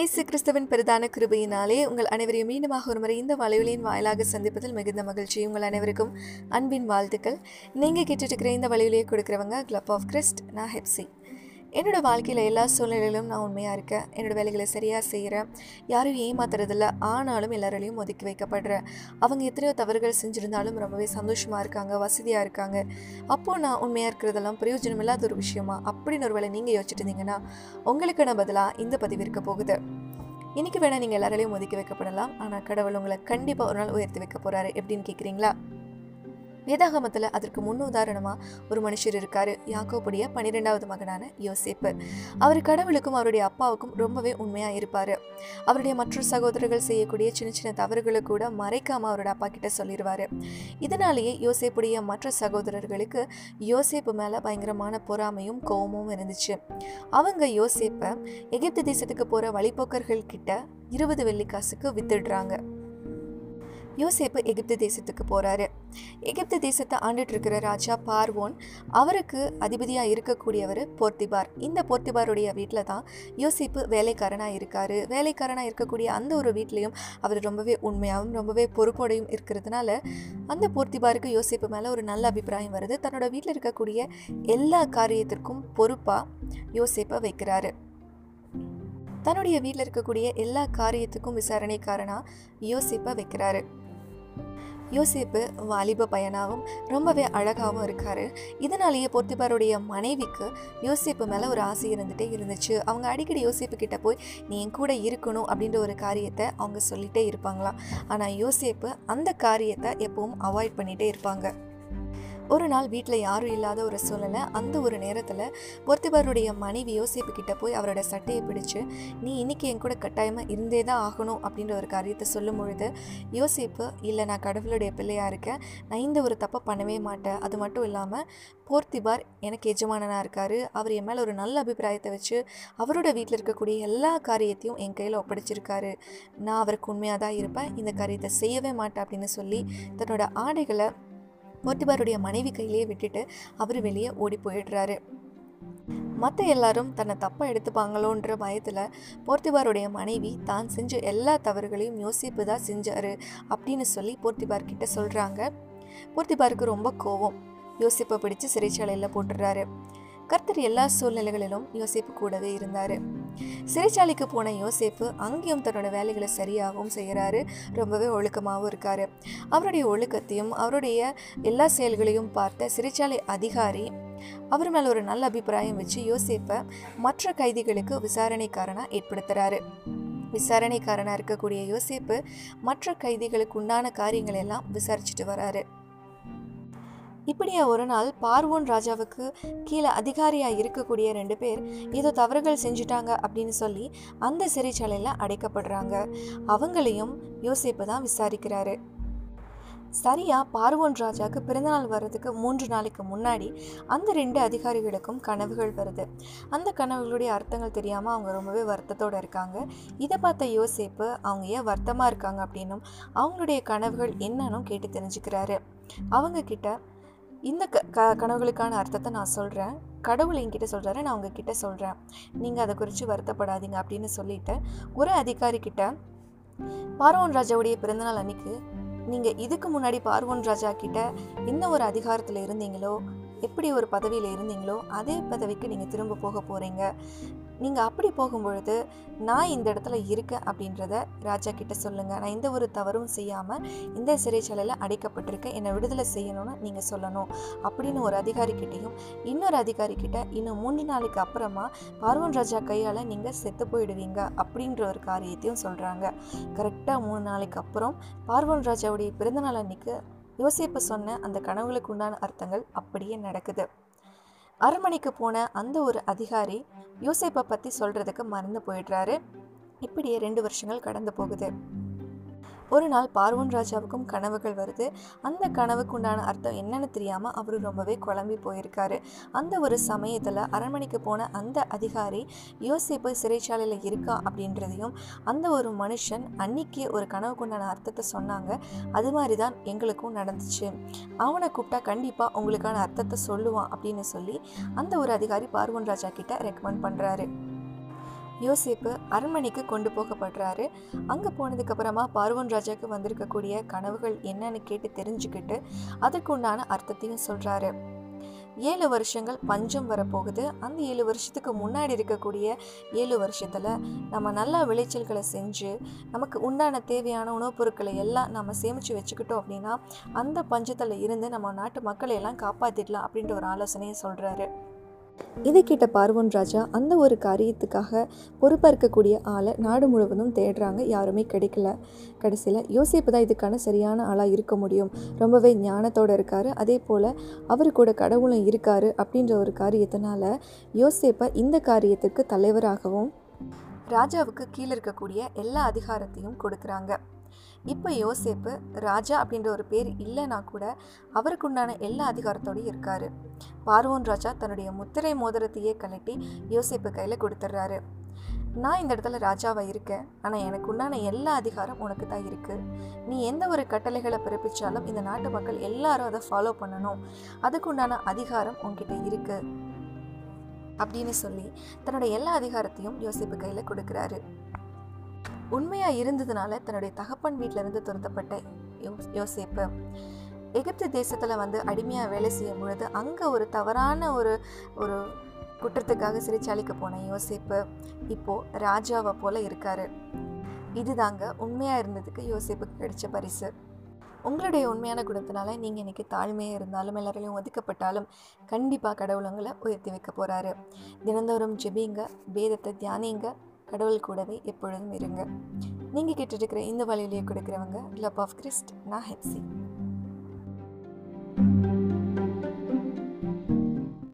ஏசு கிறிஸ்துவின் பெரிதான கிருபையினாலே உங்கள் அனைவரையும் மீண்டுமாக ஒருமுறை இந்த வலையொலியின் வாயிலாக சந்திப்பதில் மிகுந்த மகிழ்ச்சி. உங்கள் அனைவருக்கும் அன்பின் வாழ்த்துக்கள். நீங்கள் கேட்டுட்டு இருக்கிற இந்த வலையொலியை கொடுக்குறவங்க கிளப் ஆஃப் கிறிஸ்ட் நான் ஹெப்சி என்னோடய வாழ்க்கையில் எல்லா சூழ்நிலையிலும் நான் உண்மையாக இருக்கேன். என்னோட வேலைகளை சரியாக செய்கிறேன் யாரும் ஏமாத்துறதில்ல. ஆனாலும் எல்லாராலையும் ஒதுக்கி வைக்கப்படுறேன். அவங்க எத்தனையோ தவறுகள் செஞ்சுருந்தாலும் ரொம்பவே சந்தோஷமாக இருக்காங்க. வசதியாக இருக்காங்க. அப்போது நான் உண்மையாக இருக்கிறதெல்லாம் பிரயோஜனம் இல்லாத ஒரு விஷயமா? அப்படின்னு ஒரு வேலை நீங்கள் யோசிச்சுட்டு உங்களுக்கான பதிலாக இந்த பதிவு இருக்க போகுது. இன்றைக்கி வேணால் நீங்கள் எல்லாராலையும் ஒதுக்கி வைக்கப்படலாம். ஆனால் கடவுள் உங்களை கண்டிப்பாக ஒரு நாள் உயர்த்தி வைக்க போகிறாரு எப்படின்னு கேட்குறீங்களா வேதாகமத்தில் அதற்கு முன் உதாரணமாக ஒரு மனுஷர் இருக்கார் யாக்கோபுடைய பன்னிரெண்டாவது மகனான யோசேப்பு. அவர் கடவுளுக்கும் அவருடைய அப்பாவுக்கும் ரொம்பவே உண்மையாக இருப்பார். அவருடைய மற்ற சகோதரர்கள் செய்யக்கூடிய சின்ன சின்ன தவறுகளை கூட மறைக்காமல் அவரோட அப்பா கிட்ட சொல்லிடுவார் இதனாலேயே யோசேப்புடைய மற்ற சகோதரர்களுக்கு யோசேப்பு மேலே பயங்கரமான பொறாமையும் கோபமும் இருந்துச்சு. அவங்க யோசேப்பை எகிப்து தேசத்துக்கு போகிற வழிப்போக்கர்கள் கிட்ட இருபது வெள்ளிக்காசுக்கு வித்துடுறாங்க. யோசேப்பு எகிப்து தேசத்துக்கு போகிறாரு எகிப்து தேசத்தை ஆண்டுட்டு இருக்கிற ராஜா பார்வோன் அவருக்கு அதிபதியாக இருக்கக்கூடியவர் போர்த்திபார். இந்த போர்த்திபாருடைய வீட்டில் தான் யோசிப்பு வேலைக்காரனாக இருக்கார். வேலைக்காரனாக இருக்கக்கூடிய அந்த ஒரு வீட்லேயும் அவர் ரொம்பவே உண்மையாகவும் ரொம்பவே பொறுப்போடையும் இருக்கிறதுனால அந்த போர்த்திபாருக்கு யோசிப்பு மேலே ஒரு நல்ல அபிப்பிராயம் வருது. தன்னோட வீட்டில் இருக்கக்கூடிய எல்லா காரியத்திற்கும் பொறுப்பாக யோசிப்பை வைக்கிறாரு. தன்னுடைய வீட்டில் இருக்கக்கூடிய எல்லா காரியத்துக்கும் விசாரணைக்காரனாக யோசிப்பை வைக்கிறாரு. யோசேப்பு வாலிப பையனாகவும் ரொம்பவே அழகாகவும் இருக்கார். இதனாலேயே பொர்த்திபாருடைய மனைவிக்கு யோசேப்பு மேலே ஒரு ஆசை இருந்துகிட்டே இருந்துச்சு. அவங்க அடிக்கடி யோசிப்பு கிட்ட போய் நீ என் கூட இருக்கணும் அப்படின்ற ஒரு காரியத்தை அவங்க சொல்லிகிட்டே இருப்பாங்களாம். ஆனால் யோசிப்பு அந்த காரியத்தை எப்பவும் அவாய்ட் பண்ணிகிட்டே இருப்பாங்க. ஒரு நாள் வீட்டில் யாரும் இல்லாத ஒரு சூழ்நிலை. அந்த ஒரு நேரத்தில் பொர்த்திபாருடைய மனைவி யோசிப்பு கிட்ட போய் அவரோட சட்டையை பிடிச்சு நீ இன்னைக்கு என் கூட கட்டாயமாக இருந்தே தான் ஆகணும் அப்படின்ற ஒரு காரியத்தை சொல்லும் பொழுது யோசிப்பு இல்லை நான் கடவுளுடைய பிள்ளையாக இருக்கேன். நான் இந்த ஒரு தப்பை பண்ணவே மாட்டேன். அது மட்டும் இல்லாமல் போர்த்திபார் எனக்கு எஜமானனாக இருக்கார். அவர் என் மேலே ஒரு நல்ல அபிப்பிராயத்தை வச்சு அவரோட வீட்டில் இருக்கக்கூடிய எல்லா காரியத்தையும் என் கையில் ஒப்படைச்சிருக்காரு. நான் அவருக்கு உண்மையாக தான் இருப்பேன். இந்த காரியத்தை செய்யவே மாட்டேன் அப்படின்னு சொல்லி தன்னோட ஆடைகளை போர்த்திபாருடைய மனைவி கையிலேயே விட்டுட்டு அவர் வெளியே ஓடி போயிடுறாரு. மற்ற எல்லாரும் தன்னை தப்பாக எடுத்துப்பாங்களோன்ற பயத்தில் போர்த்திபாருடைய மனைவி தான் செஞ்ச எல்லா தவறுகளையும் யோசிப்பு தான் செஞ்சார் அப்படின்னு சொல்லி போர்த்திபார் கிட்ட சொல்கிறாங்க போர்த்திபாருக்கு ரொம்ப கோவம். யோசிப்பை பிடிச்சு சிறைச்சாலையில் போட்டுடுறாரு. கர்த்தர் எல்லா சூழ்நிலைகளிலும் யோசிப்பு கூடவே இருந்தார். சிறைச்சாலைக்கு போன யோசேப்பு அங்கேயும் தன்னோட வேலைகளை சரியாகவும் செய்கிறாரு ரொம்பவே ஒழுக்கமாகவும் இருக்கார். அவருடைய ஒழுக்கத்தையும் அவருடைய எல்லா செயல்களையும் பார்த்த சிறைச்சாலை அதிகாரி அவர் மேலே ஒரு நல்ல அபிப்பிராயம் வச்சு யோசேப்பை மற்ற கைதிகளுக்கு விசாரணைக்காரனாக ஏற்படுத்துகிறாரு விசாரணைக்காரனாக இருக்கக்கூடிய யோசேப்பு மற்ற கைதிகளுக்கு உண்டான காரியங்களை எல்லாம் விசாரிச்சுட்டு வராரு. இப்படியா ஒரு நாள் பார்வோன் ராஜாவுக்கு கீழே அதிகாரியாக இருக்கக்கூடிய ரெண்டு பேர் ஏதோ தவறுகள் செஞ்சுட்டாங்க அப்படின்னு சொல்லி அந்த சிறைச்சாலையில் அடைக்கப்படுறாங்க. அவங்களையும் யோசிப்பு தான் விசாரிக்கிறாரு. சரியா பார்வோன் ராஜாவுக்கு பிறந்தநாள் வர்றதுக்கு மூன்று நாளைக்கு முன்னாடி அந்த ரெண்டு அதிகாரிகளுக்கும் கனவுகள் வருது. அந்த கனவுகளுடைய அர்த்தங்கள் தெரியாமல் அவங்க ரொம்பவே வருத்தத்தோடு இருக்காங்க. இதை பார்த்த யோசிப்பு அவங்க ஏன் வருத்தமாக இருக்காங்க? அப்படின்னும் அவங்களுடைய கனவுகள் என்னன்னு கேட்டு தெரிஞ்சுக்கிறாரு. அவங்க கிட்ட இந்த க க கனவுகளுக்கான அர்த்தத்தை நான் சொல்கிறேன் கடவுள் என்கிட்ட சொல்கிறாரு நான் உங்ககிட்ட சொல்கிறேன் நீங்கள் அதை குறித்து வருத்தப்படாதீங்க அப்படின்னு சொல்லிட்டு ஒரு அதிகாரி கிட்ட பார்வோன் ராஜாவுடைய பிறந்தநாள் அன்னைக்கு நீங்கள் இதுக்கு முன்னாடி பார்வன் ராஜா கிட்ட என்ன ஒரு அதிகாரத்தில் இருந்தீங்களோ எப்படி ஒரு பதவியில் இருந்தீங்களோ அதே பதவிக்கு நீங்கள் திரும்ப போக போகிறீங்க நீங்கள் அப்படி போகும்பொழுது நான் இந்த இடத்துல இருக்கேன் அப்படின்றத ராஜா கிட்ட சொல்லுங்கள் நான் எந்த ஒரு தவறும் செய்யாமல் இந்த சிறைச்சாலையில் அடைக்கப்பட்டிருக்கேன். என்னை விடுதலை செய்யணும்னு நீங்கள் சொல்லணும் அப்படின்னு ஒரு அதிகாரி கிட்டேயும் இன்னொரு அதிகாரி கிட்ட இன்னும் மூன்று நாளைக்கு அப்புறமா பார்வன் ராஜா கையால் நீங்கள் செத்து போயிடுவீங்க அப்படின்ற ஒரு காரியத்தையும் சொல்கிறாங்க கரெக்டாக மூணு நாளைக்கு அப்புறம் பார்வன் ராஜாவுடைய பிறந்தநாள் அன்னைக்கு யோசிப்பு சொன்ன அந்த கனவுகளுக்கு உண்டான அர்த்தங்கள் அப்படியே நடக்குது. அரண்மனைக்கு போன அந்த ஒரு அதிகாரி யோசேப்பை பற்றி சொல்கிறதுக்கு மறந்து போயிடுறாரு. இப்படியே ரெண்டு வருஷங்கள் கடந்து போகுது. ஒரு நாள் பார்வன் ராஜாவுக்கும் கனவுகள் வருது. அந்த கனவுக்கு உண்டான அர்த்தம் என்னன்னு தெரியாமல் அவர் ரொம்பவே குழம்பி போயிருக்காரு. அந்த ஒரு சமயத்தில் அரண்மனைக்கு போன அந்த அதிகாரி யோசிப்பு சிறைச்சாலையில் இருக்கா அப்படின்றதையும் அந்த ஒரு மனுஷன் அன்னைக்கு ஒரு கனவுக்கு உண்டான அர்த்தத்தை சொன்னாங்க. அது மாதிரி தான் எங்களுக்கும் நடந்துச்சு. அவனை கூப்பிட்டா கண்டிப்பாக உங்களுக்கான அர்த்தத்தை சொல்லுவான் அப்படின்னு சொல்லி அந்த ஒரு அதிகாரி பார்வன் ராஜா கிட்ட ரெக்கமெண்ட் பண்ணுறாரு யோசிப்பு அரண்மனைக்கு கொண்டு போகப்படுறாரு. அங்கே போனதுக்கப்புறமா பார்வன் ராஜாக்கு வந்திருக்கக்கூடிய கனவுகள் என்னன்னு கேட்டு தெரிஞ்சுக்கிட்டு அதுக்கு உண்டான அர்த்தத்தையும் சொல்கிறாரு ஏழு வருஷங்கள் பஞ்சம் வரப்போகுது. அந்த ஏழு வருஷத்துக்கு முன்னாடி இருக்கக்கூடிய ஏழு வருஷத்தில் நம்ம நல்லா விளைச்சல்களை செஞ்சு நமக்கு உண்டான தேவையான உணவுப் பொருட்களை எல்லாம் நம்ம சேமித்து வச்சுக்கிட்டோம் அப்படின்னா அந்த பஞ்சத்தில் இருந்து நம்ம நாட்டு மக்களை எல்லாம் காப்பாற்றிடலாம் அப்படின்ற ஒரு ஆலோசனையை சொல்கிறாரு இதை கேட்ட பார்வன் ராஜா அந்த ஒரு காரியத்துக்காக பொறுப்பாக இருக்கக்கூடிய ஆளை நாடு முழுவதும் தேடுறாங்க. யாருமே கிடைக்கல. கடைசியில் யோசிப்பு தான் இதுக்கான சரியான ஆளாக இருக்க முடியும். ரொம்பவே ஞானத்தோடு இருக்கார். அதே போல் அவர் கூட கடவுளும் இருக்கார் அப்படின்ற ஒரு காரியத்தினால யோசேப்பை இந்த காரியத்திற்கு தலைவராகவும் ராஜாவுக்கு கீழே இருக்கக்கூடிய எல்லா அதிகாரத்தையும் கொடுக்குறாங்க. இப்போ யோசேப்பு ராஜா அப்படின்ற ஒரு பேர் இல்லைனா கூட அவருக்கு உண்டான எல்லா அதிகாரத்தோடையும் இருக்காரு. பார்வோன் ராஜா தன்னுடைய முத்திரை மோதிரத்தையே கலட்டி யோசேப்பு கையில் கொடுத்துட்றாரு நான் இந்த இடத்துல ராஜாவாக இருக்கேன். ஆனால் எனக்கு உண்டான எல்லா அதிகாரம் உனக்கு தான் இருக்குது நீ எந்த ஒரு கட்டளைகளை பிறப்பிச்சாலும் இந்த நாட்டு மக்கள் எல்லாரும் அதை ஃபாலோ பண்ணணும். அதுக்கு உண்டான அதிகாரம் உன்கிட்ட இருக்குது அப்படின்னு சொல்லி தன்னோட எல்லா அதிகாரத்தையும் யோசிப்பு கையில் கொடுக்குறாரு. உண்மையாக இருந்ததுனால தன்னுடைய தகப்பன் வீட்டிலேருந்து துரத்தப்பட்ட யோ யோசேப்பு. எகிப்து தேசத்தில் வந்து அடிமையாக வேலை செய்யும் பொழுது அங்கே ஒரு தவறான ஒரு ஒரு குற்றத்துக்காக சிறைச்சாலைக்கு போன யோசிப்பு இப்போது ராஜாவை போல் இருக்கார். இதுதாங்க உண்மையாக இருந்ததுக்கு யோசிப்புக்கு கிடைச்ச பரிசு. உங்களுடைய உண்மையான குணத்தினால நீங்கள் இன்றைக்கி தாழ்மையாக இருந்தாலும் எல்லாரையும் ஒதுக்கப்பட்டாலும் கண்டிப்பாக கடவுள் உங்களை உயர்த்தி வைக்க போகிறாரு தினந்தோறும் ஜெபிங்க வேதத்தை தியானிங்க கடவுள் கூடவே எப்பொழுதும் இருங்க. நீங்கள் கேட்டுருக்கிற இந்த வழியிலேயே கொடுக்குறவங்க கிளப் ஆஃப் கிறிஸ்ட் நான் ஹெப்சி.